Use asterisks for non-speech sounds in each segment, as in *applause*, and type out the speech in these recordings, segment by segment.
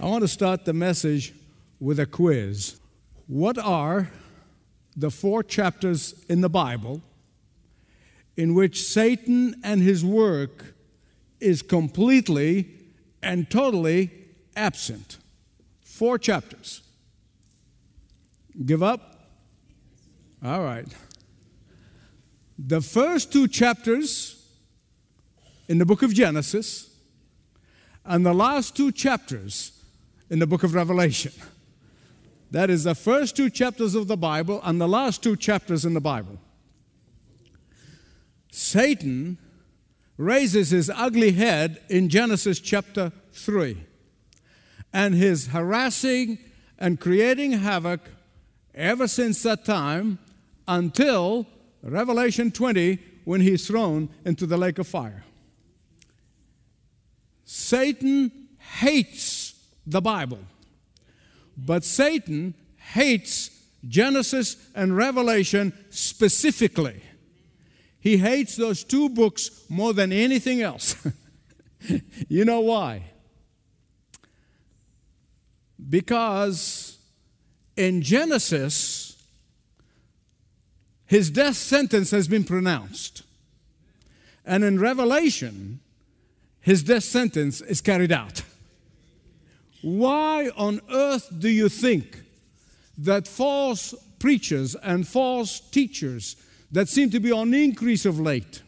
I want to start the message with a quiz. What are the four chapters in the Bible in which Satan and his work is completely and totally absent? Four chapters. Give up? All right. The first two chapters in the book of Genesis and the last two chapters in the book of Revelation. That is the first two chapters of the Bible and the last two chapters in the Bible. Satan raises his ugly head in Genesis chapter 3, and his harassing and creating havoc ever since that time until Revelation 20 when he's thrown into the lake of fire. Satan hates the Bible, but Satan hates Genesis and Revelation specifically. He hates those two books more than anything else. *laughs* you know why? Because in Genesis, his death sentence has been pronounced. And in Revelation, his death sentence is carried out. Why on earth do you think that false preachers and false teachers that seem to be on increase of late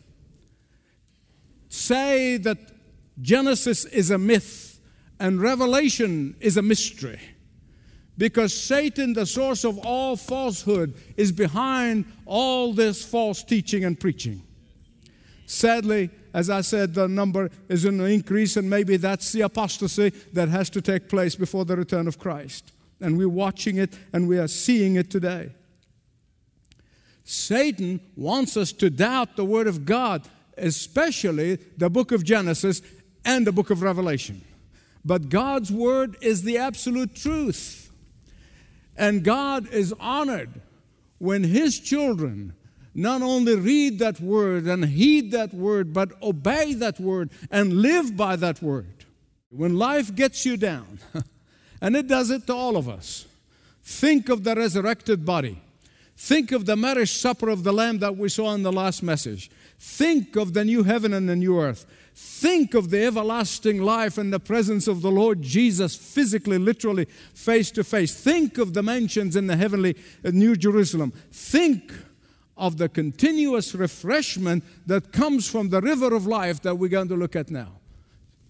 say that Genesis is a myth and Revelation is a mystery? Because Satan, the source of all falsehood, is behind all this false teaching and preaching. Sadly, as I said, the number is in increase, and maybe that's the apostasy that has to take place before the return of Christ. And we're watching it and we are seeing it today. Satan wants us to doubt the Word of God, especially the book of Genesis and the book of Revelation. But God's Word is the absolute truth. And God is honored when His children not only read that word and heed that word, but obey that word and live by that word. When life gets you down, *laughs* and it does it to all of us, think of the resurrected body. Think of the marriage supper of the Lamb that we saw in the last message. Think of the new heaven and the new earth. Think of the everlasting life and the presence of the Lord Jesus physically, literally, face to face. Think of the mansions in the heavenly uh, New Jerusalem. Think of the continuous refreshment that comes from the river of life that we're going to look at now.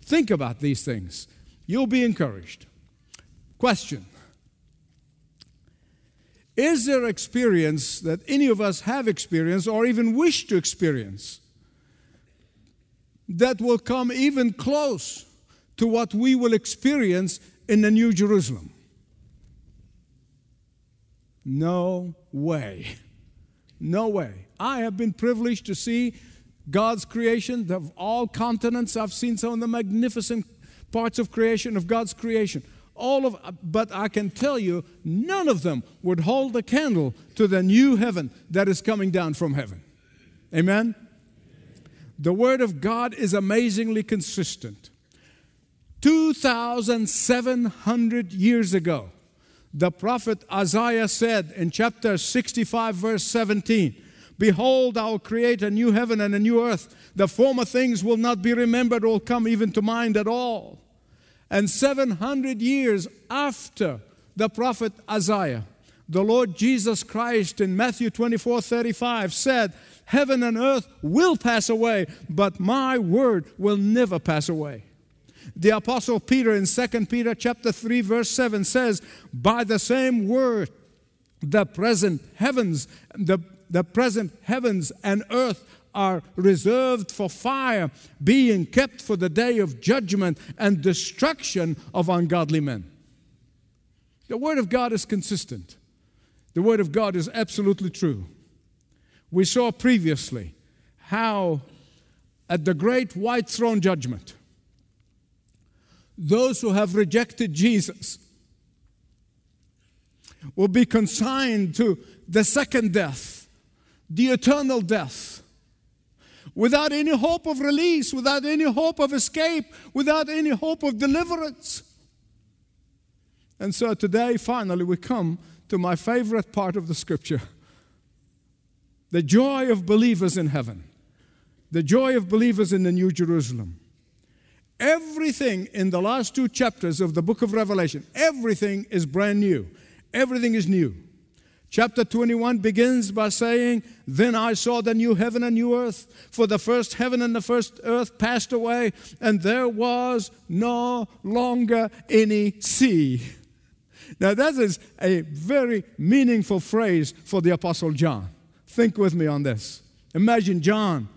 Think about these things. You'll be encouraged. Question Is there experience that any of us have experienced or even wish to experience that will come even close to what we will experience in the New Jerusalem? No way. *laughs* No way. I have been privileged to see God's creation of all continents. I've seen some of the magnificent parts of creation, of God's creation. All of, but I can tell you, none of them would hold a candle to the new heaven that is coming down from heaven. Amen? The Word of God is amazingly consistent. 2,700 years ago, the prophet Isaiah said in chapter 65, verse 17, Behold, I will create a new heaven and a new earth. The former things will not be remembered or come even to mind at all. And 700 years after the prophet Isaiah, the Lord Jesus Christ in Matthew 24 35 said, Heaven and earth will pass away, but my word will never pass away. The apostle Peter in 2 Peter chapter 3 verse 7 says, "By the same word the present heavens the, the present heavens and earth are reserved for fire, being kept for the day of judgment and destruction of ungodly men." The word of God is consistent. The word of God is absolutely true. We saw previously how at the great white throne judgment those who have rejected Jesus will be consigned to the second death, the eternal death, without any hope of release, without any hope of escape, without any hope of deliverance. And so today, finally, we come to my favorite part of the scripture the joy of believers in heaven, the joy of believers in the New Jerusalem. Everything in the last two chapters of the book of Revelation, everything is brand new. Everything is new. Chapter 21 begins by saying, Then I saw the new heaven and new earth, for the first heaven and the first earth passed away, and there was no longer any sea. Now, that is a very meaningful phrase for the Apostle John. Think with me on this. Imagine John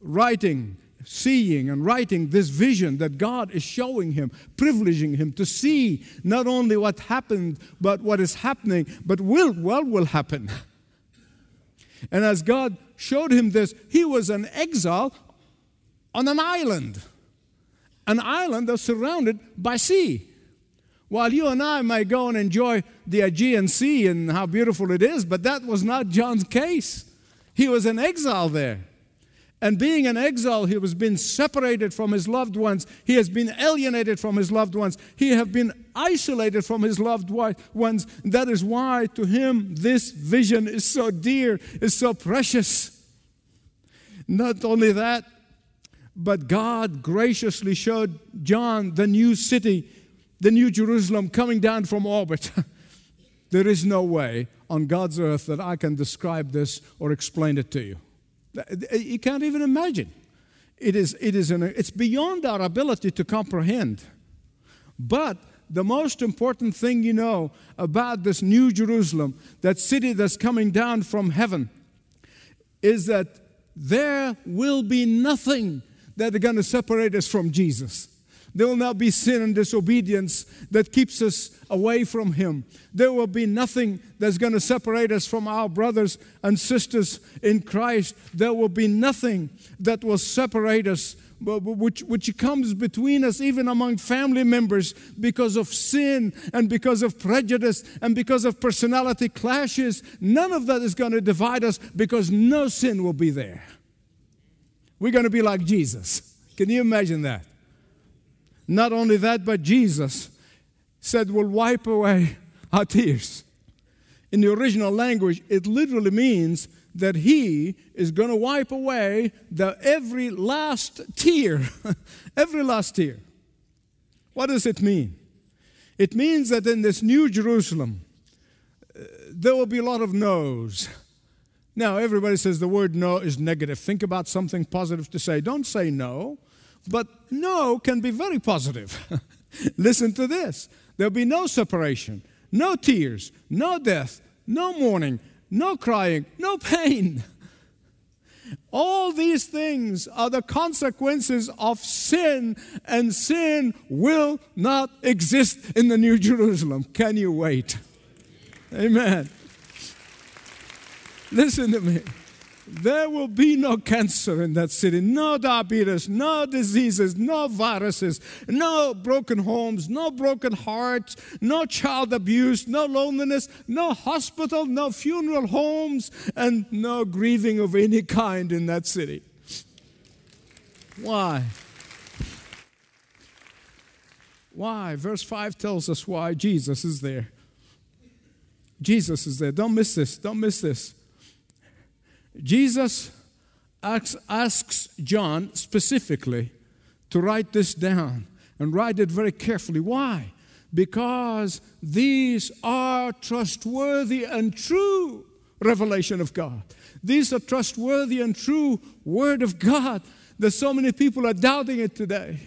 writing, seeing, and writing this vision that God is showing him, privileging him to see not only what happened, but what is happening, but will, what will happen. And as God showed him this, he was an exile on an island, an island that's surrounded by sea. While you and I may go and enjoy the Aegean Sea and how beautiful it is, but that was not John's case. He was an exile there. And being an exile, he was being separated from his loved ones. He has been alienated from his loved ones. He have been isolated from his loved ones. That is why to him this vision is so dear, is so precious. Not only that, but God graciously showed John the new city the New Jerusalem coming down from orbit. *laughs* there is no way on God's earth that I can describe this or explain it to you. You can't even imagine. It is, it is an, it's beyond our ability to comprehend. But the most important thing you know about this New Jerusalem, that city that's coming down from heaven, is that there will be nothing that is going to separate us from Jesus. There will not be sin and disobedience that keeps us away from Him. There will be nothing that's going to separate us from our brothers and sisters in Christ. There will be nothing that will separate us, which, which comes between us, even among family members, because of sin and because of prejudice and because of personality clashes. None of that is going to divide us because no sin will be there. We're going to be like Jesus. Can you imagine that? Not only that, but Jesus said, will wipe away our tears. In the original language, it literally means that He is going to wipe away the every last tear, *laughs* every last tear. What does it mean? It means that in this new Jerusalem, uh, there will be a lot of no's. Now, everybody says the word no is negative. Think about something positive to say. Don't say no. But no can be very positive. *laughs* Listen to this there'll be no separation, no tears, no death, no mourning, no crying, no *laughs* pain. All these things are the consequences of sin, and sin will not exist in the New Jerusalem. Can you wait? Amen. Listen to me. There will be no cancer in that city, no diabetes, no diseases, no viruses, no broken homes, no broken hearts, no child abuse, no loneliness, no hospital, no funeral homes, and no grieving of any kind in that city. Why? Why? Verse 5 tells us why Jesus is there. Jesus is there. Don't miss this. Don't miss this. Jesus asks, asks John specifically to write this down and write it very carefully. Why? Because these are trustworthy and true revelation of God. These are trustworthy and true word of God that so many people are doubting it today.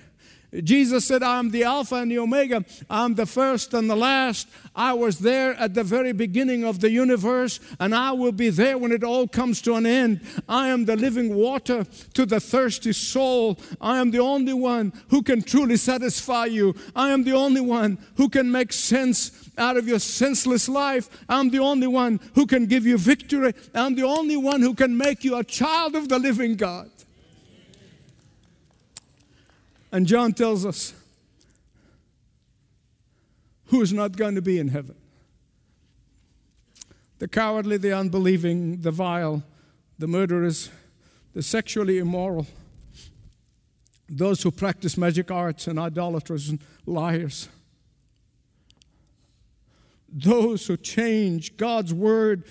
Jesus said, I'm the Alpha and the Omega. I'm the first and the last. I was there at the very beginning of the universe, and I will be there when it all comes to an end. I am the living water to the thirsty soul. I am the only one who can truly satisfy you. I am the only one who can make sense out of your senseless life. I'm the only one who can give you victory. I'm the only one who can make you a child of the living God. And John tells us who is not going to be in heaven the cowardly, the unbelieving, the vile, the murderers, the sexually immoral, those who practice magic arts and idolaters and liars. those who change God's word,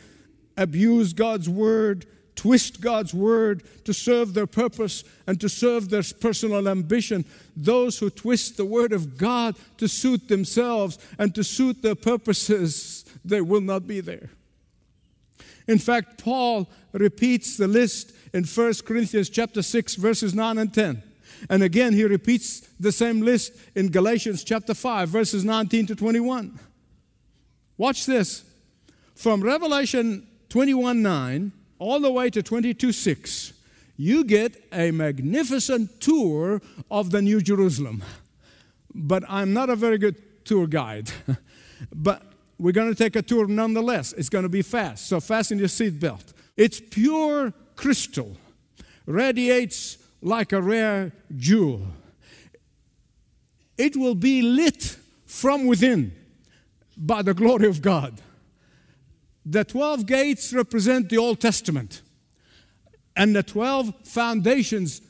abuse God's word, twist God's word to serve their purpose and to serve their personal ambition. Those who twist the word of God to suit themselves and to suit their purposes, they will not be there. In fact, Paul repeats the list in 1 Corinthians chapter 6 verses 9 and 10. And again he repeats the same list in Galatians chapter 5 verses 19 to 21. Watch this. From Revelation 21 9 all the way to 22 6, you get a magnificent tour of the New Jerusalem. But I'm not a very good tour guide. *laughs* but we're going to take a tour nonetheless. It's going to be fast, so fasten your seatbelt. It's pure crystal, radiates like a rare jewel. It will be lit from within by the glory of God. The 12 gates represent the Old Testament, and the 12 foundations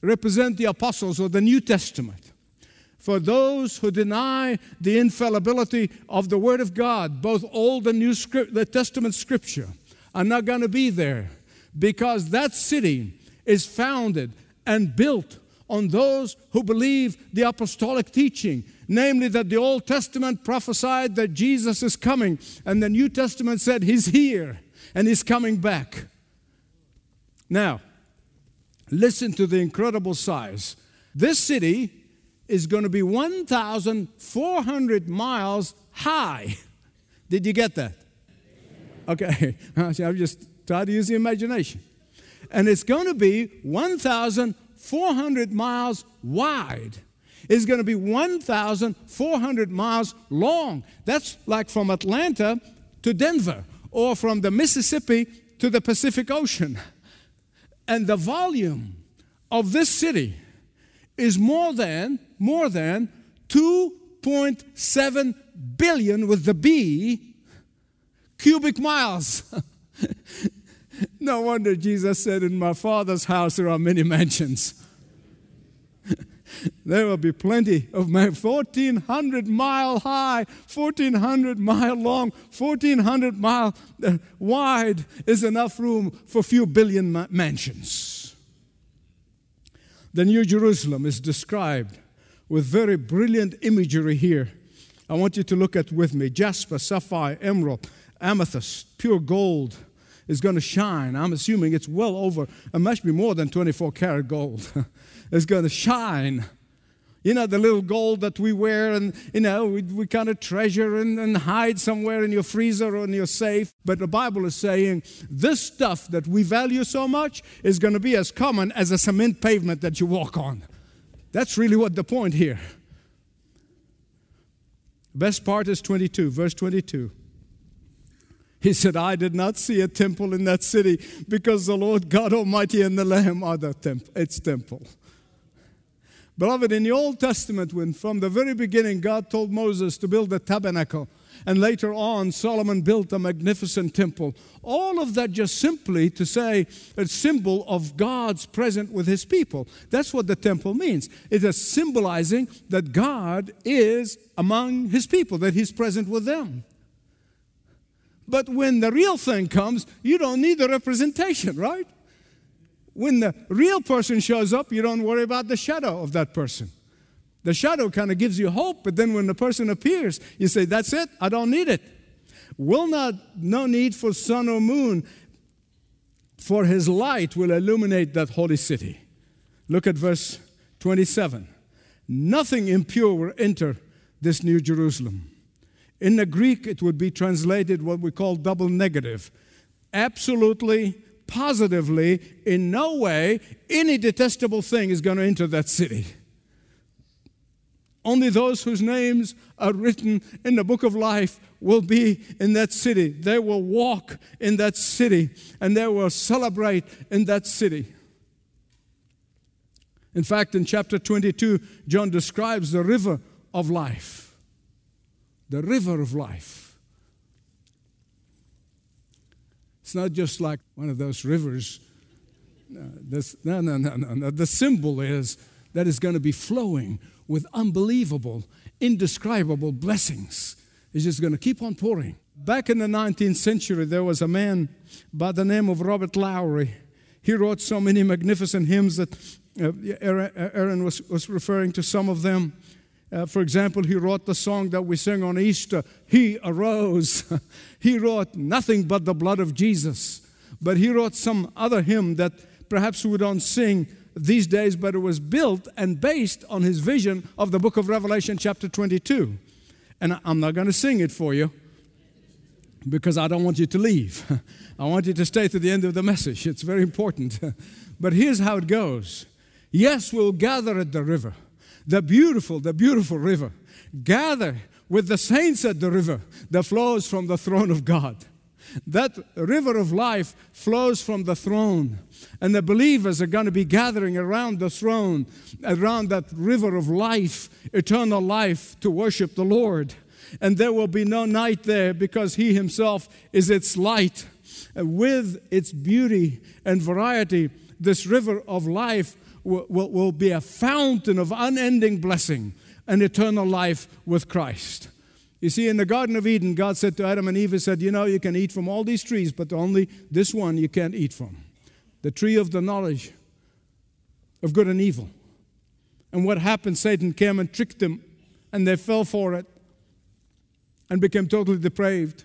represent the apostles or the New Testament. For those who deny the infallibility of the Word of God, both Old and New script, the Testament Scripture, are not going to be there because that city is founded and built on those who believe the apostolic teaching, namely that the Old Testament prophesied that Jesus is coming, and the New Testament said he's here and he's coming back. Now, listen to the incredible size. This city is going to be 1,400 miles high. *laughs* Did you get that? Okay, *laughs* I'm just trying to use the imagination. And it's going to be 1,400 miles wide. is going to be 1,400 miles long. That's like from Atlanta to Denver or from the Mississippi to the Pacific Ocean. And the volume of this city is more than more than 2.7 billion with the B cubic miles. *laughs* *laughs* no wonder Jesus said, In my Father's house there are many mansions. *laughs* there will be plenty of man, 1400 mile high 1400 mile long 1400 mile uh, wide is enough room for a few billion ma- mansions the new jerusalem is described with very brilliant imagery here. I want you to look at with me jasper, sapphire, emerald, amethyst, pure gold is going to shine. I'm assuming it's well over, it must be more than 24 karat gold. *laughs* it's going to shine. You know, the little gold that we wear and, you know, we, we kind of treasure and, and hide somewhere in your freezer or in your safe. But the Bible is saying this stuff that we value so much is going to be as common as a cement pavement that you walk on. That's really what the point here. Best part is 22, verse 22. He said, I did not see a temple in that city because the Lord God Almighty and the Lamb are the temp- its temple. Beloved, in the Old Testament, when from the very beginning God told Moses to build the tabernacle, and later on, Solomon built a magnificent temple. All of that just simply to say a symbol of God's presence with his people. That's what the temple means. It is symbolizing that God is among his people, that he's present with them. But when the real thing comes, you don't need the representation, right? When the real person shows up, you don't worry about the shadow of that person. The shadow kind of gives you hope, but then when the person appears, you say, That's it, I don't need it. Will not, no need for sun or moon, for his light will illuminate that holy city. Look at verse 27. Nothing impure will enter this new Jerusalem. In the Greek, it would be translated what we call double negative. Absolutely, positively, in no way, any detestable thing is going to enter that city. Only those whose names are written in the book of life will be in that city. They will walk in that city and they will celebrate in that city. In fact, in chapter 22, John describes the river of life. The river of life. It's not just like one of those rivers. No, this, no, no, no, no. The symbol is that it's going to be flowing with unbelievable, indescribable blessings It's just going to keep on pouring. Back in the 19th century, there was a man by the name of Robert Lowry. He wrote so many magnificent hymns that uh, Aaron was, was referring to some of them. Uh, for example, he wrote the song that we sing on Easter, He Arose. *laughs* he wrote nothing but the blood of Jesus. But he wrote some other hymn that perhaps we don't sing these days, but it was built and based on his vision of the book of Revelation, chapter 22. And I'm not going to sing it for you because I don't want you to leave. *laughs* I want you to stay to the end of the message. It's very important. *laughs* but here's how it goes Yes, we'll gather at the river, the beautiful, the beautiful river. Gather with the saints at the river that flows from the throne of God. That river of life flows from the throne. And the believers are going to be gathering around the throne, around that river of life, eternal life, to worship the Lord. And there will be no night there because He Himself is its light. And with its beauty and variety, this river of life will, will, be a fountain of unending blessing and eternal life with Christ. You see, in the Garden of Eden, God said to Adam and Eve, He said, You know, you can eat from all these trees, but only this one you can't eat from the tree of the knowledge of good and evil. And what happened? Satan came and tricked them, and they fell for it and became totally depraved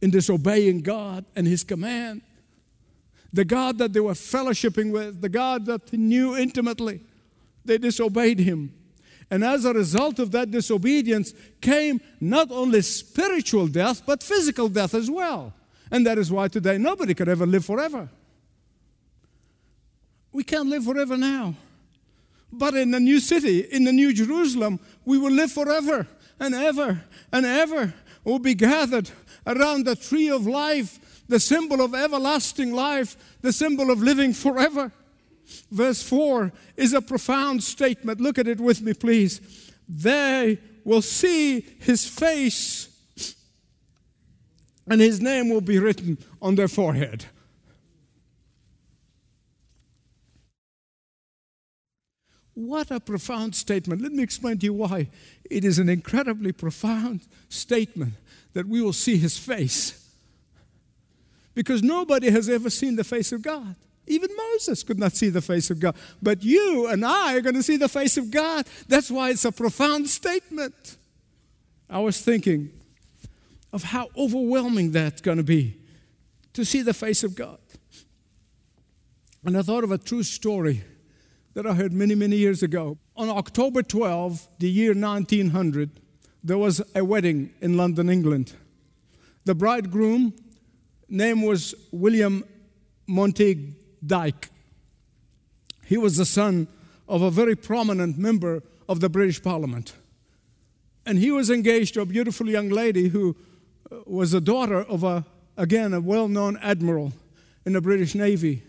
in disobeying God and His command. The God that they were fellowshipping with, the God that they knew intimately, they disobeyed Him. And as a result of that disobedience came not only spiritual death, but physical death as well. And that is why today nobody could ever live forever. We can't live forever now. But in the new city, in the new Jerusalem, we will live forever and ever and ever. We'll be gathered around the tree of life, the symbol of everlasting life, the symbol of living forever. Verse 4 is a profound statement. Look at it with me, please. They will see his face, and his name will be written on their forehead. What a profound statement. Let me explain to you why. It is an incredibly profound statement that we will see his face. Because nobody has ever seen the face of God. Even Moses could not see the face of God. But you and I are going to see the face of God. That's why it's a profound statement. I was thinking of how overwhelming that's going to be to see the face of God. And I thought of a true story that I heard many, many years ago. On October 12, the year 1900, there was a wedding in London, England. The bridegroom name was William Montague Dyke. He was the son of a very prominent member of the British Parliament. And he was engaged to a beautiful young lady who uh, was the daughter of a, again, a well known admiral in the British Navy.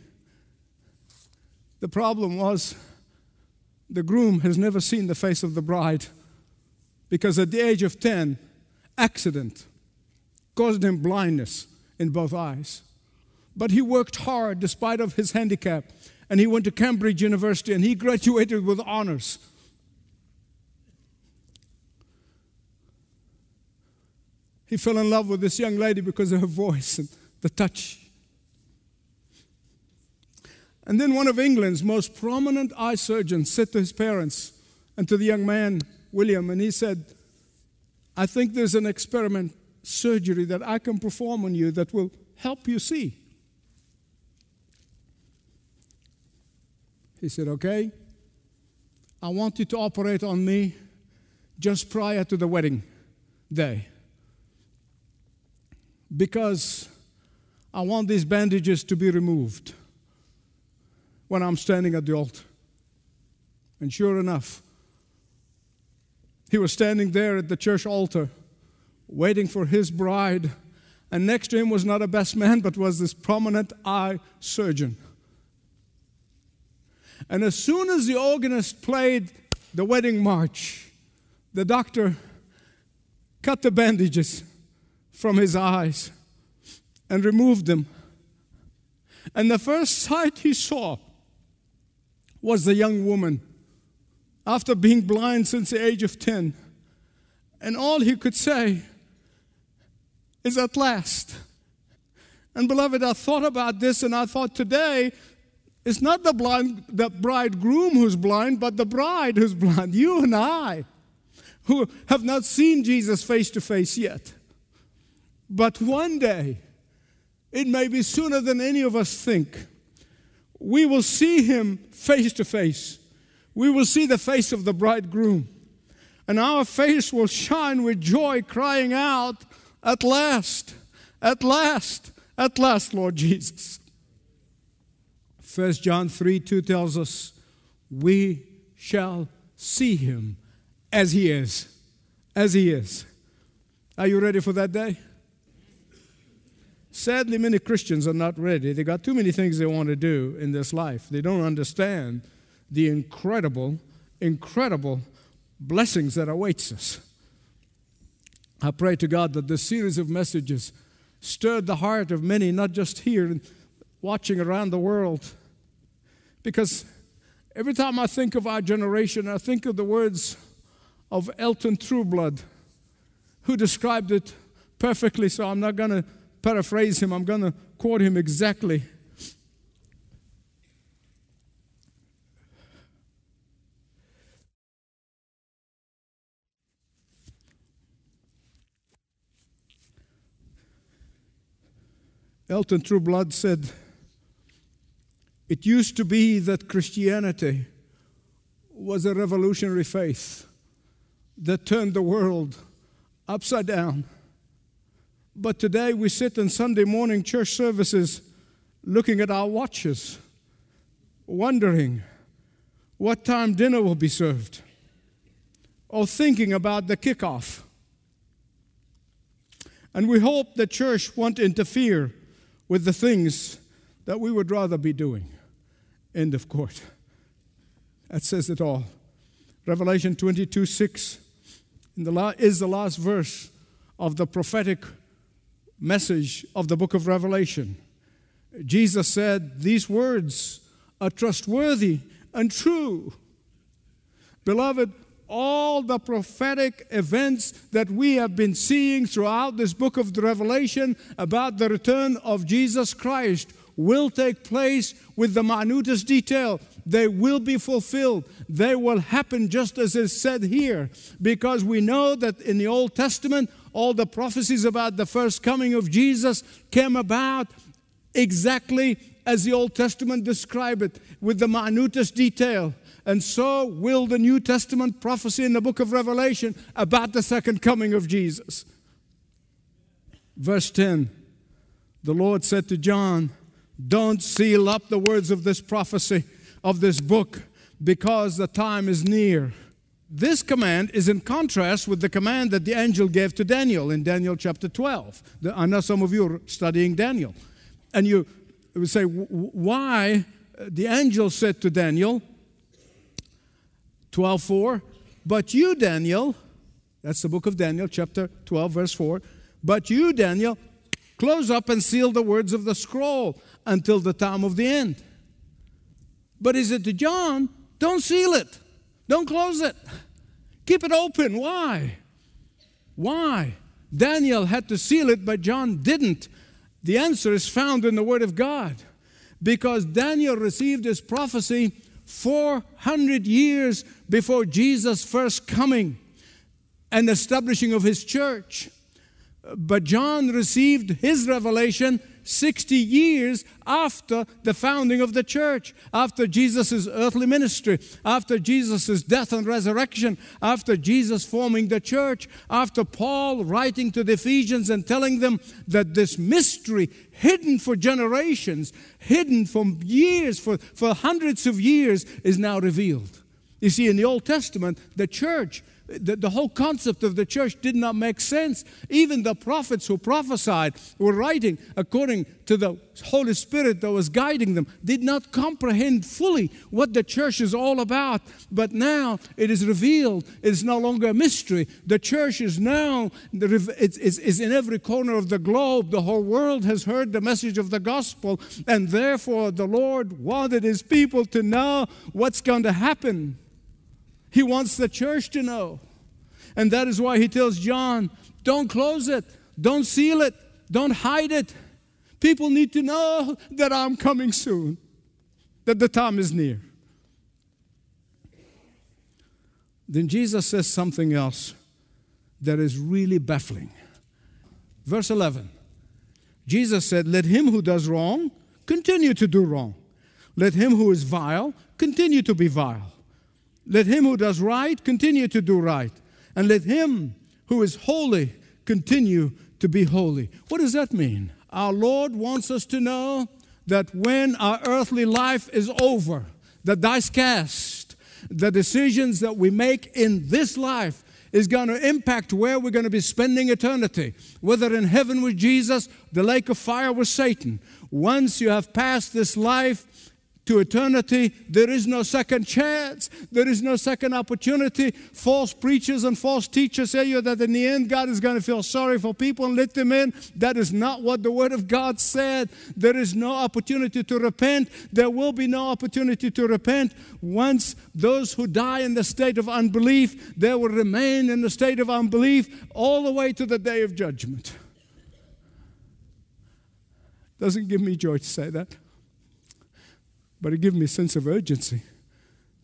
The problem was the groom has never seen the face of the bride because at the age of 10, accident caused him blindness in both eyes. But he worked hard despite of his handicap. And he went to Cambridge University and he graduated with honors. He fell in love with this young lady because of her voice and the touch. And then one of England's most prominent eye surgeons said to his parents and to the young man, William, and he said, I think there's an experiment surgery that I can perform on you that will help you see. He said, Okay, I want you to operate on me just prior to the wedding day. Because I want these bandages to be removed when I'm standing at the altar. And sure enough, he was standing there at the church altar, waiting for his bride. And next to him was not a best man, but was this prominent eye surgeon. And as soon as the organist played the wedding march, the doctor cut the bandages from his eyes and removed them. And the first sight he saw was the young woman after being blind since the age of 10. And all he could say is at last. And beloved, I thought about this and I thought today it's not the blind the bridegroom who's blind, but the bride who's blind. You and I who have not seen Jesus face to face yet. But one day, it may be sooner than any of us think, we will see him face to face. We will see the face of the bridegroom. And our face will shine with joy, crying out, At last, at last, at last, Lord Jesus. 1 John 3 2 tells us, We shall see him as he is. As he is. Are you ready for that day? Sadly, many Christians are not ready. They got too many things they want to do in this life. They don't understand the incredible, incredible blessings that awaits us. I pray to God that this series of messages stirred the heart of many, not just here, watching around the world. Because every time I think of our generation, I think of the words of Elton Trueblood, who described it perfectly, so I'm not going to paraphrase him, I'm going to quote him exactly. Elton Trueblood said, It used to be that Christianity was a revolutionary faith that turned the world upside down. But today we sit in Sunday morning church services looking at our watches, wondering what time dinner will be served, or thinking about the kickoff. And we hope the church won't interfere with the things that we would rather be doing. End of quote. That says it all. Revelation 22 6 the is the last verse of the prophetic message of the book of Revelation. Jesus said, These words are trustworthy and true. Beloved, all the prophetic events that we have been seeing throughout this book of the Revelation about the return of Jesus Christ will take place with the minutest detail. They will be fulfilled. They will happen just as is said here, because we know that in the Old Testament, all the prophecies about the first coming of Jesus came about exactly as the Old Testament described it, with the minutest detail. And so will the New Testament prophecy in the book of Revelation about the second coming of Jesus. Verse 10 The Lord said to John, Don't seal up the words of this prophecy, of this book, because the time is near. This command is in contrast with the command that the angel gave to Daniel in Daniel chapter 12. I know some of you are studying Daniel. And you would say, why uh, the angel said to Daniel, 12 4. But you, Daniel, that's the book of Daniel, chapter 12, verse 4. But you, Daniel, close up and seal the words of the scroll until the time of the end. But is it to John? Don't seal it. Don't close it. Keep it open. Why? Why? Daniel had to seal it, but John didn't. The answer is found in the Word of God. Because Daniel received his prophecy 400 years before Jesus' first coming and establishing of his church. But John received his revelation 60 years after the founding of the church, after Jesus' earthly ministry, after Jesus' death and resurrection, after Jesus forming the church, after Paul writing to the Ephesians and telling them that this mystery, hidden for generations, hidden for years, for, for hundreds of years, is now revealed. You see, in the Old Testament, the church the, the whole concept of the church did not make sense. Even the prophets who prophesied were writing according to the Holy Spirit that was guiding them, did not comprehend fully what the church is all about. But now it is revealed. It is no longer a mystery. The church is now, it's, it's, it's in every corner of the globe. The whole world has heard the message of the gospel. And therefore, the Lord wanted his people to know what's going to happen. He wants the church to know. And that is why he tells John, don't close it. Don't seal it. Don't hide it. People need to know that I'm coming soon, that the time is near. Then Jesus says something else that is really baffling. Verse 11 Jesus said, Let him who does wrong continue to do wrong. Let him who is vile continue to be vile. Let him who does right continue to do right. And let him who is holy continue to be holy. What does that mean? Our Lord wants us to know that when our earthly life is over, the dice cast, the decisions that we make in this life is going to impact where we're going to be spending eternity, whether in heaven with Jesus, the lake of fire with Satan. Once you have passed this life, to eternity. There is no second chance. There is no second opportunity. False preachers and false teachers say you that in the end God is going to feel sorry for people and let them in. That is not what the Word of God said. There is no opportunity to repent. There will be no opportunity to repent. Once those who die in the state of unbelief, they will remain in the state of unbelief all the way to the day of judgment. Doesn't give me joy to say that. But it gives me a sense of urgency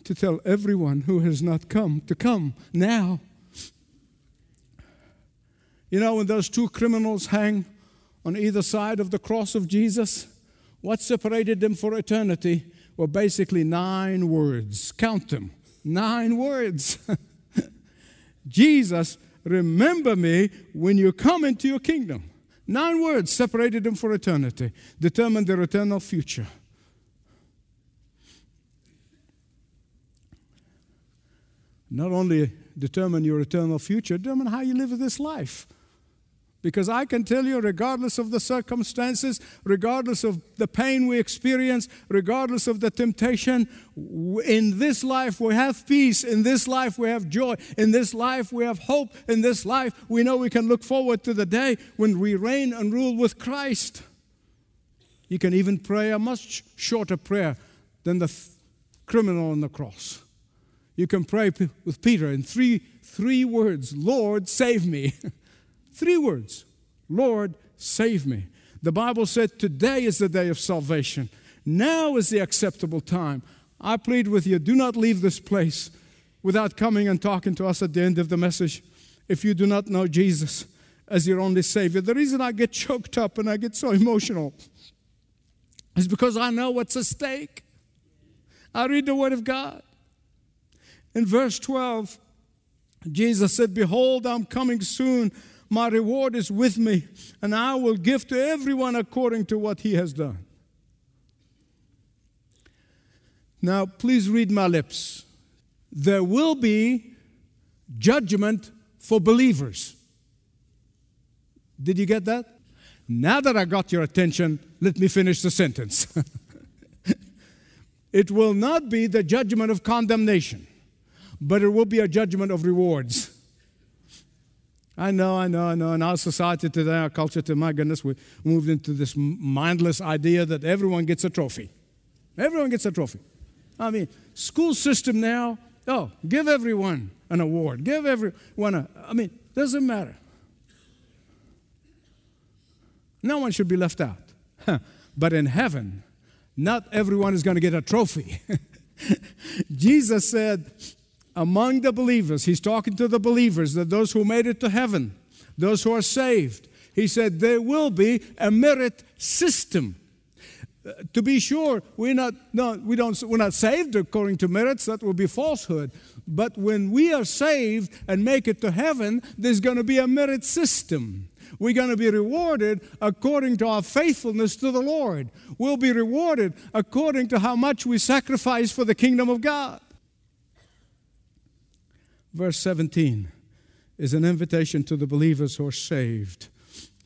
to tell everyone who has not come to come now. You know, when those two criminals hang on either side of the cross of Jesus, what separated them for eternity were basically nine words. Count them nine words. *laughs* Jesus, remember me when you come into your kingdom. Nine words separated them for eternity, determined their eternal future. Not only determine your eternal future, determine how you live this life. Because I can tell you, regardless of the circumstances, regardless of the pain we experience, regardless of the temptation, in this life we have peace. In this life we have joy. In this life we have hope. In this life we know we can look forward to the day when we reign and rule with Christ. You can even pray a much shorter prayer than the criminal on the cross. You can pray with Peter in three, three words Lord, save me. *laughs* three words Lord, save me. The Bible said today is the day of salvation. Now is the acceptable time. I plead with you do not leave this place without coming and talking to us at the end of the message if you do not know Jesus as your only Savior. The reason I get choked up and I get so emotional is because I know what's at stake. I read the Word of God. In verse 12, Jesus said, Behold, I'm coming soon. My reward is with me, and I will give to everyone according to what he has done. Now, please read my lips. There will be judgment for believers. Did you get that? Now that I got your attention, let me finish the sentence. *laughs* it will not be the judgment of condemnation but it will be a judgment of rewards. I know, I know, I know. In our society today, our culture today, my goodness, we moved into this mindless idea that everyone gets a trophy. Everyone gets a trophy. I mean, school system now, oh, give everyone an award. Give everyone a, I mean, doesn't matter. No one should be left out. but in heaven, not everyone is going to get a trophy. *laughs* Jesus said, among the believers, he's talking to the believers, that those who made it to heaven, those who are saved, he said there will be a merit system. Uh, to be sure, we're not, no, we don't, we're not saved according to merits, that will be falsehood. But when we are saved and make it to heaven, there's going to be a merit system. We're going to be rewarded according to our faithfulness to the Lord. We'll be rewarded according to how much we sacrifice for the kingdom of God verse 17 is an invitation to the believers who are saved.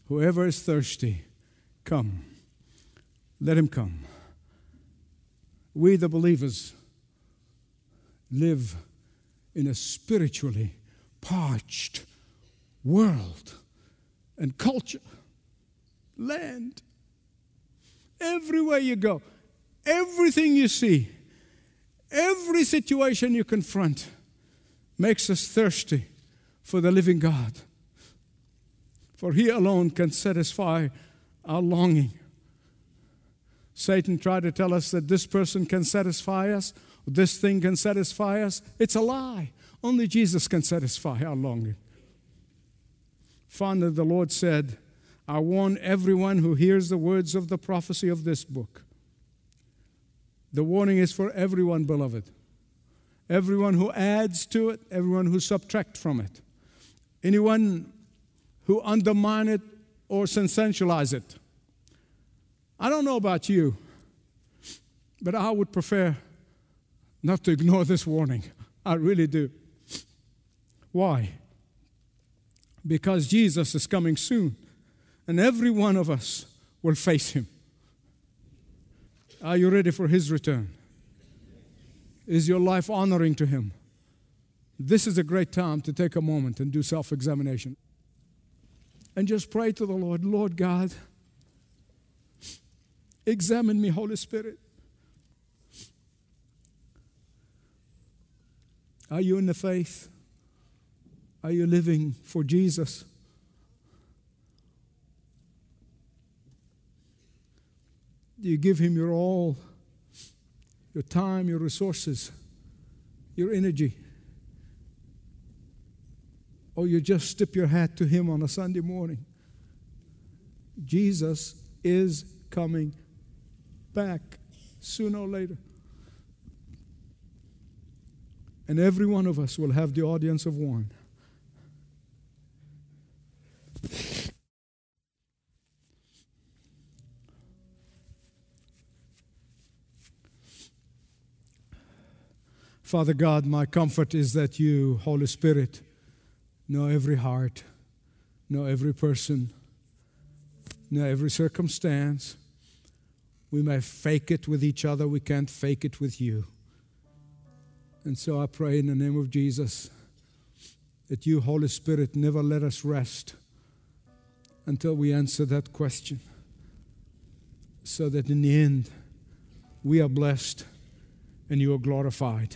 Whoever is thirsty, come. Let him come. We, the believers, live in a spiritually parched world and culture, land. Everywhere you go, everything you see, every situation you confront makes us thirsty for the living God. For He alone can satisfy our longing. Satan tried to tell us that this person can satisfy us, this thing can satisfy us. It's a lie. Only Jesus can satisfy our longing. Finally, the Lord said, I warn everyone who hears the words of the prophecy of this book. The warning is for everyone, beloved. Everyone who adds to it, everyone who subtracts from it. Anyone who undermine it or sensationalize it. I don't know about you, but I would prefer not to ignore this warning. I really do. Why? Because Jesus is coming soon, and every one of us will face him. Are you ready for his return? Is your life honoring to him? This is a great time to take a moment and do self examination. And just pray to the Lord Lord God, examine me, Holy Spirit. Are you in the faith? Are you living for Jesus? Do you give Him your all, your time, your resources, your energy? Or you just tip your hat to Him on a Sunday morning? Jesus is coming back sooner or later. And every one of us will have the audience of one. Father God, my comfort is that you, Holy Spirit, know every heart, know every person, know every circumstance. We may fake it with each other, we can't fake it with you. And so I pray in the name of Jesus that you, Holy Spirit, never let us rest until we answer that question. So that in the end, we are blessed and you are glorified.